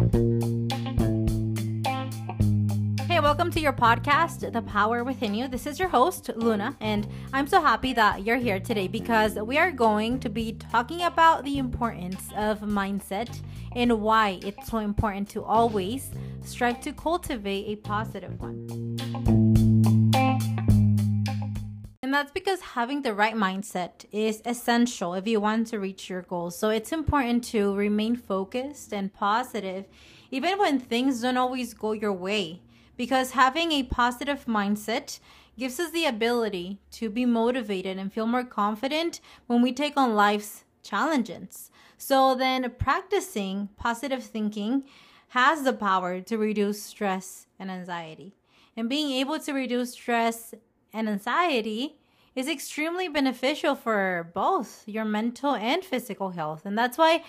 Hey, welcome to your podcast, The Power Within You. This is your host, Luna, and I'm so happy that you're here today because we are going to be talking about the importance of mindset and why it's so important to always strive to cultivate a positive one. That's because having the right mindset is essential if you want to reach your goals. So it's important to remain focused and positive even when things don't always go your way. Because having a positive mindset gives us the ability to be motivated and feel more confident when we take on life's challenges. So then practicing positive thinking has the power to reduce stress and anxiety. And being able to reduce stress and anxiety is extremely beneficial for both your mental and physical health. And that's why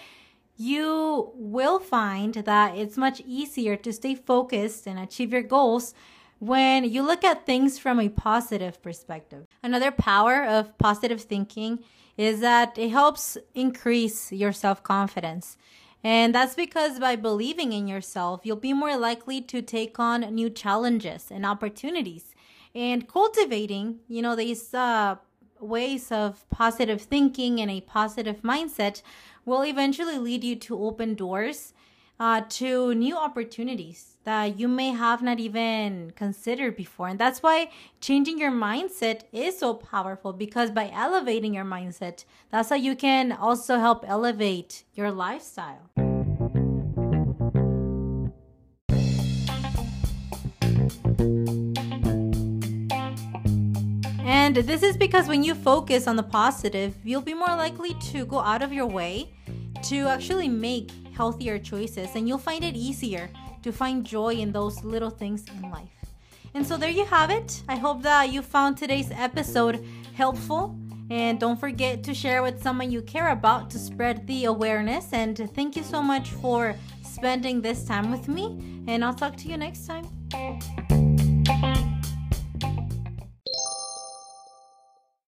you will find that it's much easier to stay focused and achieve your goals when you look at things from a positive perspective. Another power of positive thinking is that it helps increase your self confidence. And that's because by believing in yourself, you'll be more likely to take on new challenges and opportunities. And cultivating, you know, these uh, ways of positive thinking and a positive mindset will eventually lead you to open doors uh, to new opportunities that you may have not even considered before. And that's why changing your mindset is so powerful because by elevating your mindset, that's how you can also help elevate your lifestyle. And this is because when you focus on the positive, you'll be more likely to go out of your way to actually make healthier choices and you'll find it easier to find joy in those little things in life. And so there you have it. I hope that you found today's episode helpful. And don't forget to share with someone you care about to spread the awareness. And thank you so much for spending this time with me. And I'll talk to you next time.